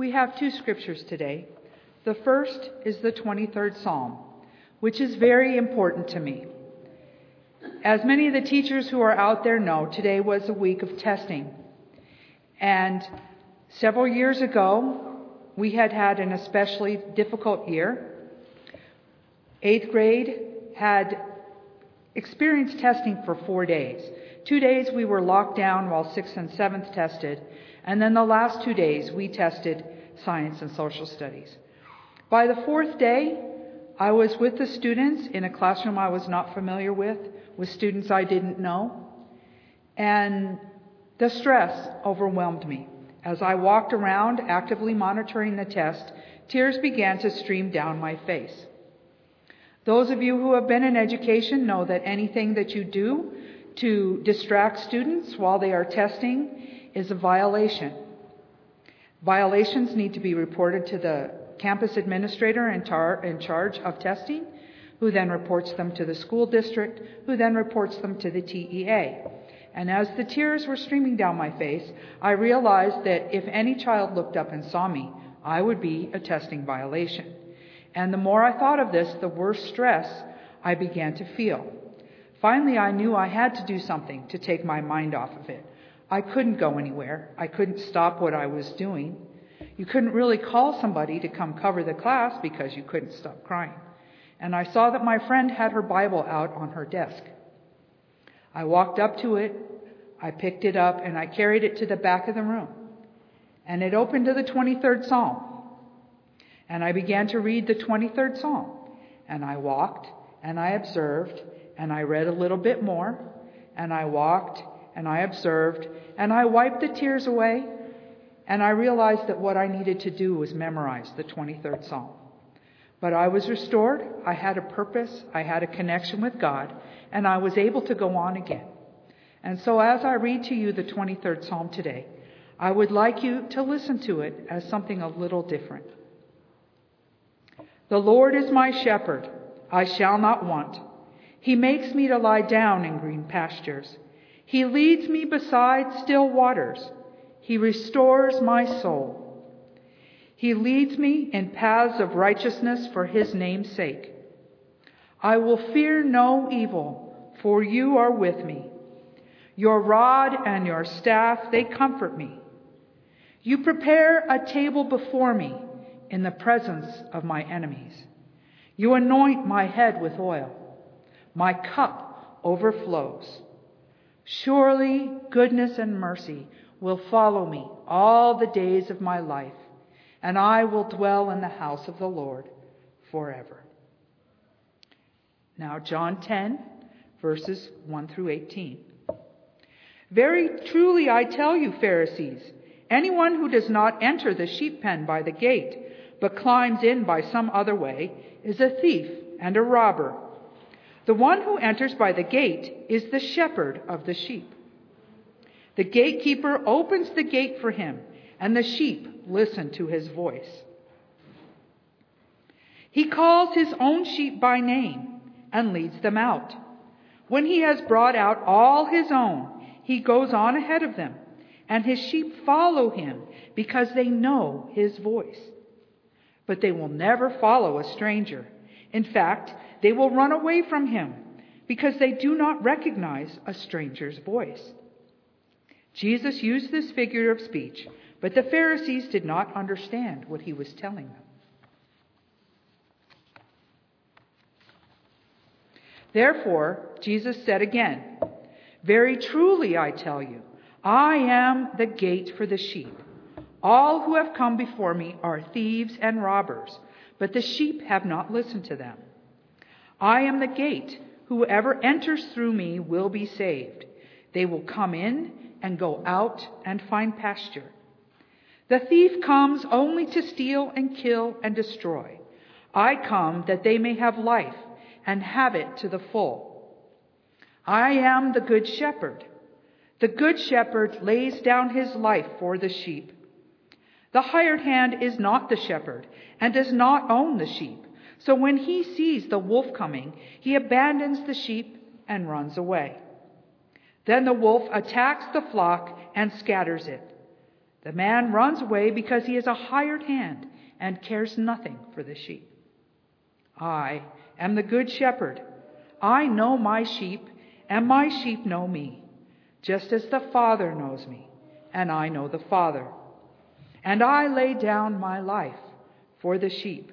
We have two scriptures today. The first is the 23rd Psalm, which is very important to me. As many of the teachers who are out there know, today was a week of testing. And several years ago, we had had an especially difficult year. Eighth grade had experienced testing for four days. Two days we were locked down while sixth and seventh tested, and then the last two days we tested science and social studies. By the fourth day, I was with the students in a classroom I was not familiar with, with students I didn't know, and the stress overwhelmed me. As I walked around actively monitoring the test, tears began to stream down my face. Those of you who have been in education know that anything that you do to distract students while they are testing is a violation. Violations need to be reported to the campus administrator in, tar- in charge of testing, who then reports them to the school district, who then reports them to the TEA. And as the tears were streaming down my face, I realized that if any child looked up and saw me, I would be a testing violation. And the more I thought of this, the worse stress I began to feel. Finally, I knew I had to do something to take my mind off of it. I couldn't go anywhere. I couldn't stop what I was doing. You couldn't really call somebody to come cover the class because you couldn't stop crying. And I saw that my friend had her Bible out on her desk. I walked up to it, I picked it up, and I carried it to the back of the room. And it opened to the 23rd Psalm. And I began to read the 23rd Psalm. And I walked, and I observed, and I read a little bit more, and I walked, and I observed, and I wiped the tears away, and I realized that what I needed to do was memorize the 23rd Psalm. But I was restored, I had a purpose, I had a connection with God, and I was able to go on again. And so as I read to you the 23rd Psalm today, I would like you to listen to it as something a little different. The Lord is my shepherd, I shall not want. He makes me to lie down in green pastures. He leads me beside still waters. He restores my soul. He leads me in paths of righteousness for his name's sake. I will fear no evil, for you are with me. Your rod and your staff, they comfort me. You prepare a table before me in the presence of my enemies. You anoint my head with oil. My cup overflows. Surely goodness and mercy will follow me all the days of my life, and I will dwell in the house of the Lord forever. Now, John 10, verses 1 through 18. Very truly I tell you, Pharisees, anyone who does not enter the sheep pen by the gate, but climbs in by some other way, is a thief and a robber. The one who enters by the gate is the shepherd of the sheep. The gatekeeper opens the gate for him, and the sheep listen to his voice. He calls his own sheep by name and leads them out. When he has brought out all his own, he goes on ahead of them, and his sheep follow him because they know his voice. But they will never follow a stranger. In fact, they will run away from him because they do not recognize a stranger's voice. Jesus used this figure of speech, but the Pharisees did not understand what he was telling them. Therefore, Jesus said again, Very truly I tell you, I am the gate for the sheep. All who have come before me are thieves and robbers, but the sheep have not listened to them. I am the gate. Whoever enters through me will be saved. They will come in and go out and find pasture. The thief comes only to steal and kill and destroy. I come that they may have life and have it to the full. I am the good shepherd. The good shepherd lays down his life for the sheep. The hired hand is not the shepherd and does not own the sheep. So when he sees the wolf coming, he abandons the sheep and runs away. Then the wolf attacks the flock and scatters it. The man runs away because he is a hired hand and cares nothing for the sheep. I am the good shepherd. I know my sheep, and my sheep know me, just as the Father knows me, and I know the Father. And I lay down my life for the sheep.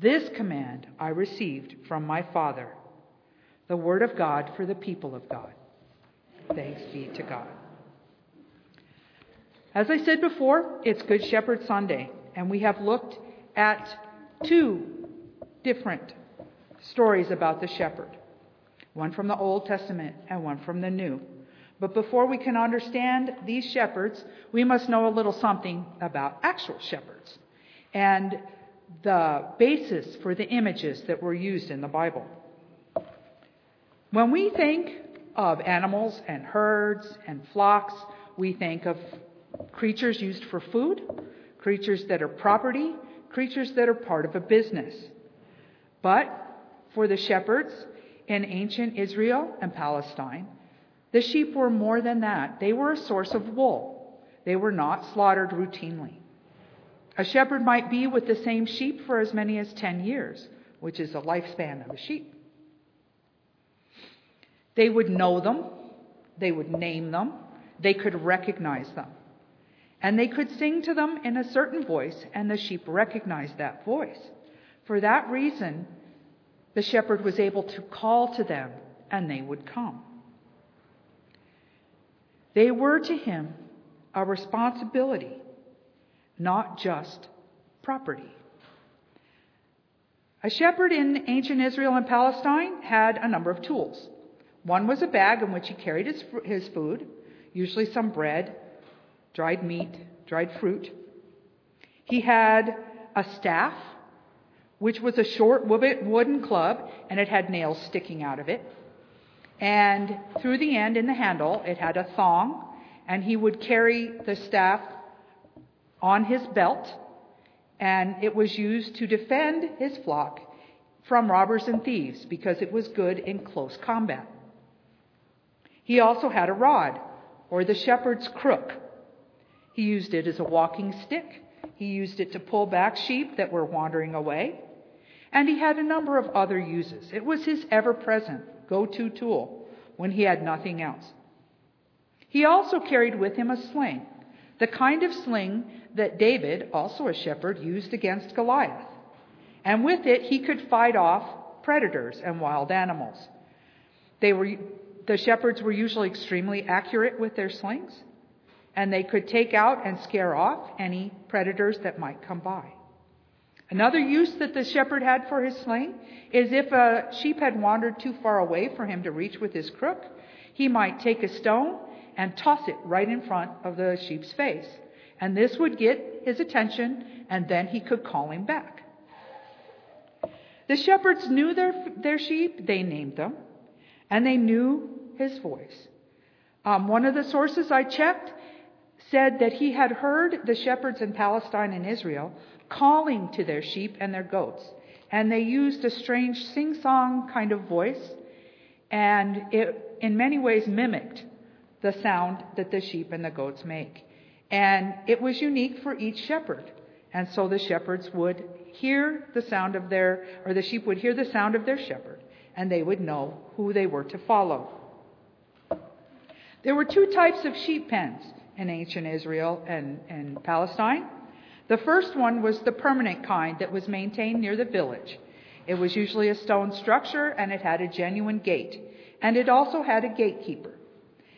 This command I received from my Father. The word of God for the people of God. Thanks be to God. As I said before, it's Good Shepherd Sunday, and we have looked at two different stories about the shepherd one from the Old Testament and one from the New. But before we can understand these shepherds, we must know a little something about actual shepherds and the basis for the images that were used in the Bible. When we think of animals and herds and flocks, we think of creatures used for food, creatures that are property, creatures that are part of a business. But for the shepherds in ancient Israel and Palestine, the sheep were more than that. They were a source of wool. They were not slaughtered routinely. A shepherd might be with the same sheep for as many as 10 years, which is the lifespan of a sheep. They would know them, they would name them, they could recognize them. And they could sing to them in a certain voice, and the sheep recognized that voice. For that reason, the shepherd was able to call to them, and they would come. They were to him a responsibility, not just property. A shepherd in ancient Israel and Palestine had a number of tools. One was a bag in which he carried his, his food, usually some bread, dried meat, dried fruit. He had a staff, which was a short wooden club, and it had nails sticking out of it. And through the end, in the handle, it had a thong, and he would carry the staff on his belt, and it was used to defend his flock from robbers and thieves because it was good in close combat. He also had a rod, or the shepherd's crook, he used it as a walking stick. He used it to pull back sheep that were wandering away. And he had a number of other uses. It was his ever present go to tool when he had nothing else. He also carried with him a sling, the kind of sling that David, also a shepherd, used against Goliath. And with it, he could fight off predators and wild animals. They were, the shepherds were usually extremely accurate with their slings and they could take out and scare off any predators that might come by. Another use that the shepherd had for his sling is if a sheep had wandered too far away for him to reach with his crook, he might take a stone and toss it right in front of the sheep's face. And this would get his attention, and then he could call him back. The shepherds knew their, their sheep, they named them, and they knew his voice. Um, one of the sources I checked said that he had heard the shepherds in Palestine and Israel calling to their sheep and their goats. And they used a strange sing song kind of voice, and it in many ways mimicked the sound that the sheep and the goats make. And it was unique for each shepherd. And so the shepherds would hear the sound of their, or the sheep would hear the sound of their shepherd, and they would know who they were to follow. There were two types of sheep pens in ancient Israel and, and Palestine. The first one was the permanent kind that was maintained near the village. It was usually a stone structure and it had a genuine gate. And it also had a gatekeeper.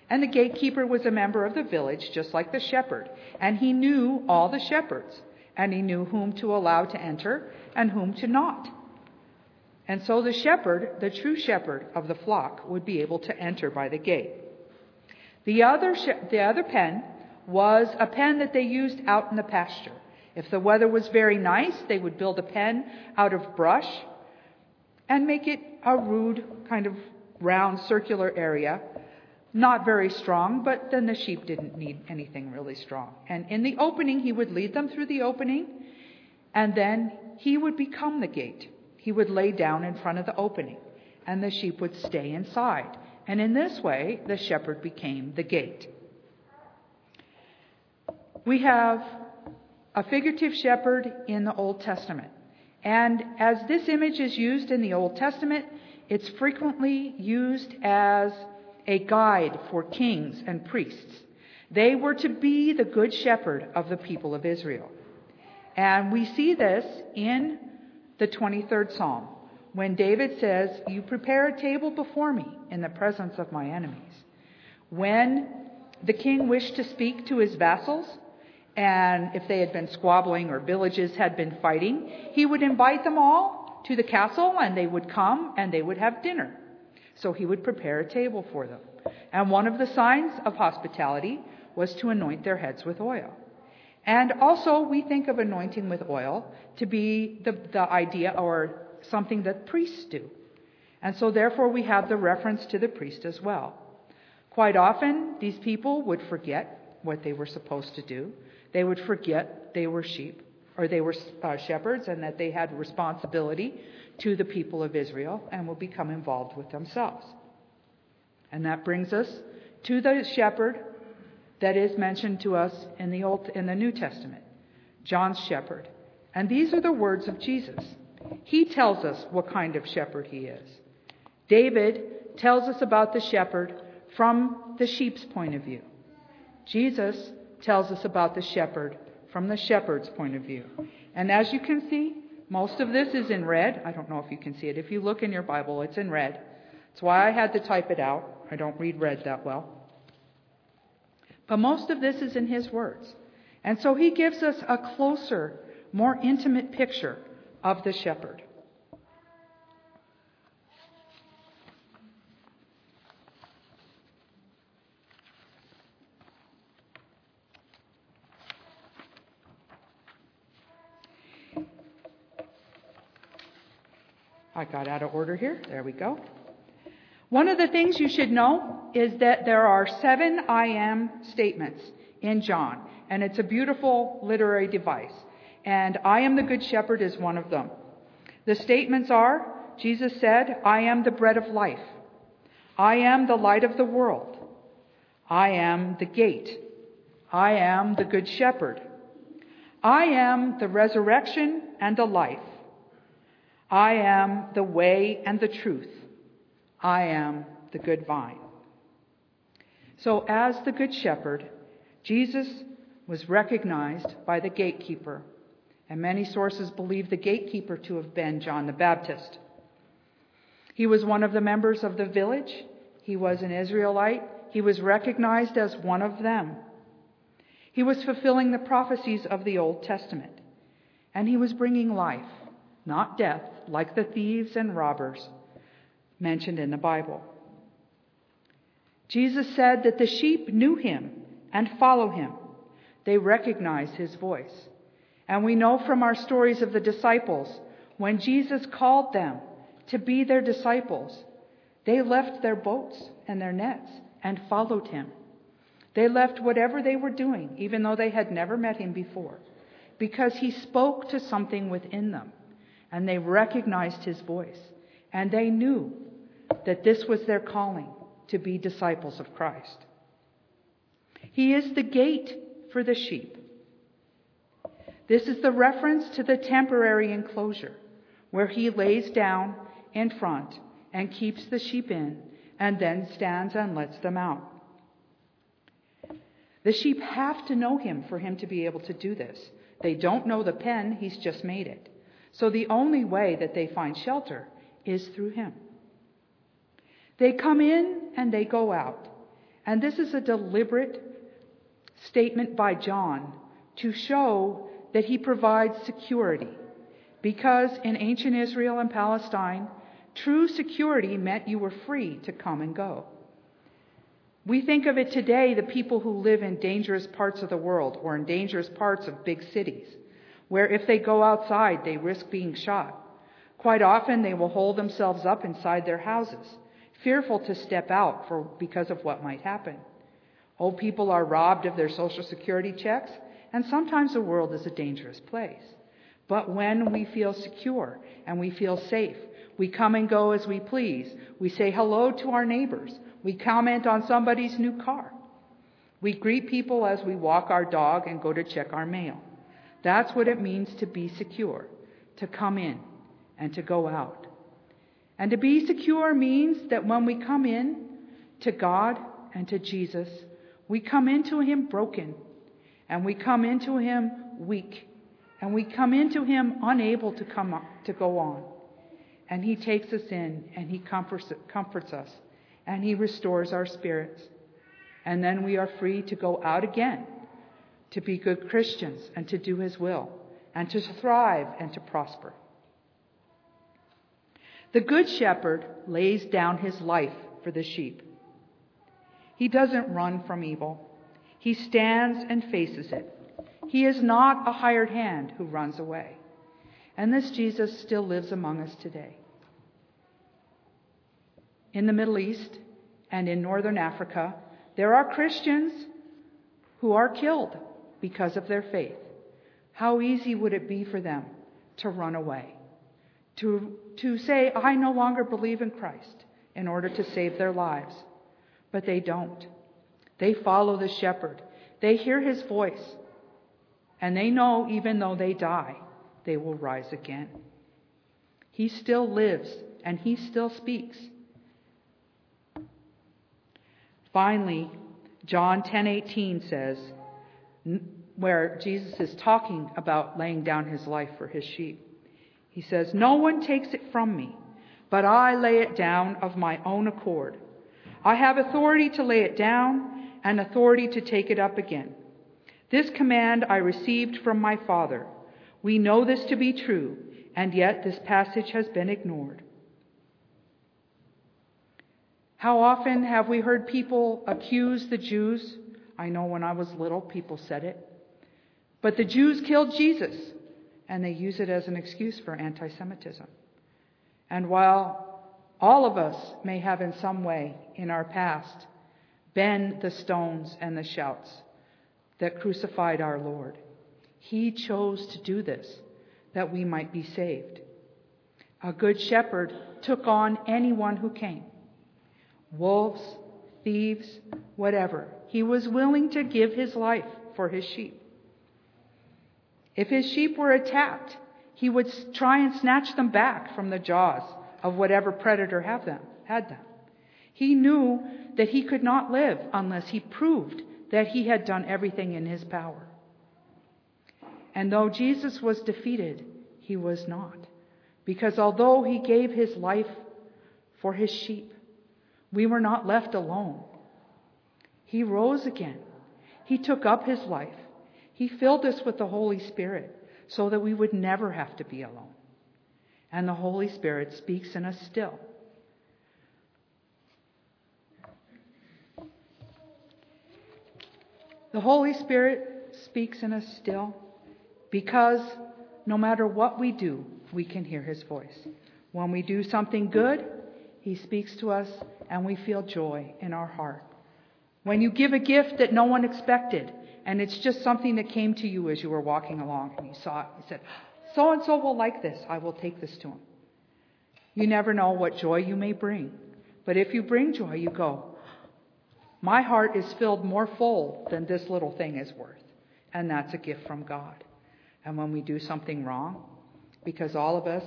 And the gatekeeper was a member of the village, just like the shepherd. And he knew all the shepherds. And he knew whom to allow to enter and whom to not. And so the shepherd, the true shepherd of the flock, would be able to enter by the gate. The other, the other pen was a pen that they used out in the pasture. If the weather was very nice, they would build a pen out of brush and make it a rude, kind of round, circular area. Not very strong, but then the sheep didn't need anything really strong. And in the opening, he would lead them through the opening, and then he would become the gate. He would lay down in front of the opening, and the sheep would stay inside. And in this way, the shepherd became the gate. We have a figurative shepherd in the Old Testament. And as this image is used in the Old Testament, it's frequently used as a guide for kings and priests. They were to be the good shepherd of the people of Israel. And we see this in the 23rd Psalm when David says, You prepare a table before me in the presence of my enemies. When the king wished to speak to his vassals, and if they had been squabbling or villages had been fighting, he would invite them all to the castle and they would come and they would have dinner. So he would prepare a table for them. And one of the signs of hospitality was to anoint their heads with oil. And also, we think of anointing with oil to be the, the idea or something that priests do. And so, therefore, we have the reference to the priest as well. Quite often, these people would forget what they were supposed to do. They would forget they were sheep or they were uh, shepherds and that they had responsibility to the people of Israel and would become involved with themselves. And that brings us to the shepherd that is mentioned to us in the Old in the New Testament, John's shepherd. And these are the words of Jesus. He tells us what kind of shepherd he is. David tells us about the shepherd from the sheep's point of view. Jesus tells us about the shepherd from the shepherd's point of view. And as you can see, most of this is in red. I don't know if you can see it. If you look in your Bible, it's in red. That's why I had to type it out. I don't read red that well. But most of this is in his words. And so he gives us a closer, more intimate picture of the shepherd. I got out of order here. There we go. One of the things you should know is that there are seven I am statements in John, and it's a beautiful literary device. And I am the Good Shepherd is one of them. The statements are Jesus said, I am the bread of life. I am the light of the world. I am the gate. I am the Good Shepherd. I am the resurrection and the life. I am the way and the truth. I am the good vine. So, as the good shepherd, Jesus was recognized by the gatekeeper, and many sources believe the gatekeeper to have been John the Baptist. He was one of the members of the village, he was an Israelite, he was recognized as one of them. He was fulfilling the prophecies of the Old Testament, and he was bringing life, not death, like the thieves and robbers mentioned in the Bible. Jesus said that the sheep knew him and follow him. They recognize his voice. And we know from our stories of the disciples, when Jesus called them to be their disciples, they left their boats and their nets and followed him. They left whatever they were doing, even though they had never met him before, because he spoke to something within them, and they recognized his voice, and they knew that this was their calling to be disciples of Christ. He is the gate for the sheep. This is the reference to the temporary enclosure where he lays down in front and keeps the sheep in and then stands and lets them out. The sheep have to know him for him to be able to do this. They don't know the pen, he's just made it. So the only way that they find shelter is through him. They come in and they go out. And this is a deliberate statement by John to show that he provides security. Because in ancient Israel and Palestine, true security meant you were free to come and go. We think of it today, the people who live in dangerous parts of the world or in dangerous parts of big cities, where if they go outside, they risk being shot. Quite often, they will hold themselves up inside their houses, fearful to step out for, because of what might happen. Old people are robbed of their Social Security checks, and sometimes the world is a dangerous place. But when we feel secure and we feel safe, we come and go as we please. We say hello to our neighbors. We comment on somebody's new car. We greet people as we walk our dog and go to check our mail. That's what it means to be secure, to come in and to go out. And to be secure means that when we come in to God and to Jesus, we come into Him broken, and we come into Him weak, and we come into Him unable to come up, to go on. And He takes us in, and He comforts, comforts us, and He restores our spirits. And then we are free to go out again, to be good Christians, and to do His will, and to thrive and to prosper. The Good Shepherd lays down his life for the sheep. He doesn't run from evil, he stands and faces it. He is not a hired hand who runs away. And this Jesus still lives among us today. In the Middle East and in Northern Africa, there are Christians who are killed because of their faith. How easy would it be for them to run away? To, to say, I no longer believe in Christ in order to save their lives. But they don't. They follow the shepherd. They hear his voice. And they know even though they die, they will rise again. He still lives and he still speaks. Finally, John 10:18 says where Jesus is talking about laying down his life for his sheep. He says, "No one takes it from me, but I lay it down of my own accord. I have authority to lay it down and authority to take it up again. This command I received from my Father. We know this to be true, and yet this passage has been ignored. How often have we heard people accuse the Jews? I know when I was little, people said it. But the Jews killed Jesus, and they use it as an excuse for anti Semitism. And while all of us may have in some way in our past been the stones and the shouts that crucified our Lord, He chose to do this that we might be saved. A good shepherd took on anyone who came wolves, thieves, whatever. He was willing to give his life for his sheep. If his sheep were attacked, he would try and snatch them back from the jaws of whatever predator have them, had them. He knew that he could not live unless he proved that he had done everything in his power. And though Jesus was defeated, he was not. Because although he gave his life for his sheep, we were not left alone. He rose again. He took up his life. He filled us with the Holy Spirit so that we would never have to be alone. And the Holy Spirit speaks in us still. The Holy Spirit speaks in us still because no matter what we do, we can hear his voice. When we do something good, he speaks to us and we feel joy in our heart. When you give a gift that no one expected, and it's just something that came to you as you were walking along and you saw it, you said, So and so will like this, I will take this to him. You never know what joy you may bring. But if you bring joy, you go, My heart is filled more full than this little thing is worth. And that's a gift from God. And when we do something wrong, because all of us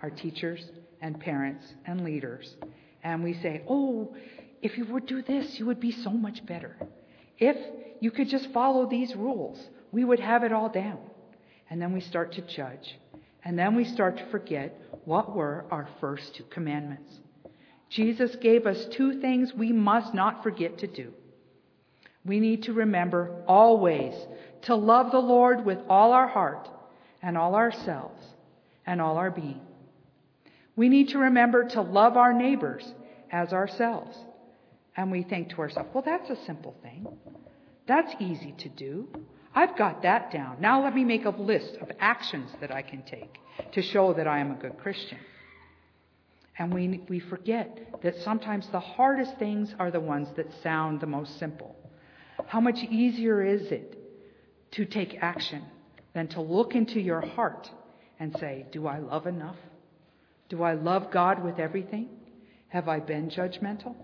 are teachers and parents and leaders. And we say, oh, if you would do this, you would be so much better. If you could just follow these rules, we would have it all down. And then we start to judge. And then we start to forget what were our first two commandments. Jesus gave us two things we must not forget to do. We need to remember always to love the Lord with all our heart and all ourselves and all our being. We need to remember to love our neighbors as ourselves. And we think to ourselves, well, that's a simple thing. That's easy to do. I've got that down. Now let me make a list of actions that I can take to show that I am a good Christian. And we, we forget that sometimes the hardest things are the ones that sound the most simple. How much easier is it to take action than to look into your heart and say, Do I love enough? Do I love God with everything? Have I been judgmental?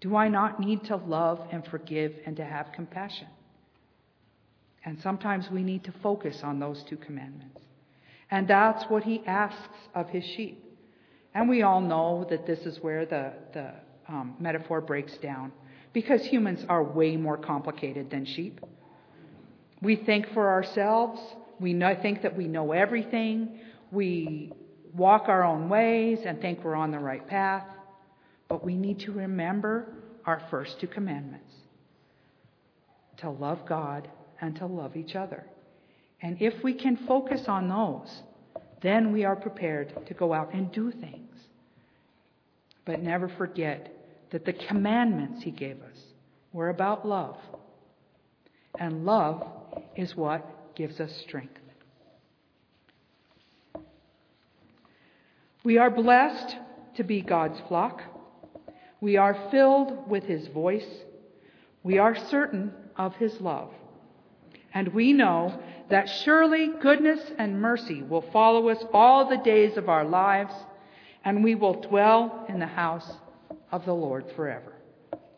Do I not need to love and forgive and to have compassion? And sometimes we need to focus on those two commandments. And that's what he asks of his sheep. And we all know that this is where the, the um, metaphor breaks down because humans are way more complicated than sheep. We think for ourselves, we know, think that we know everything, we walk our own ways and think we're on the right path, but we need to remember our first two commandments to love God and to love each other. And if we can focus on those, then we are prepared to go out and do things. But never forget that the commandments he gave us were about love. And love is what gives us strength. We are blessed to be God's flock. We are filled with his voice. We are certain of his love. And we know that surely goodness and mercy will follow us all the days of our lives, and we will dwell in the house of the Lord forever.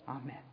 Amen.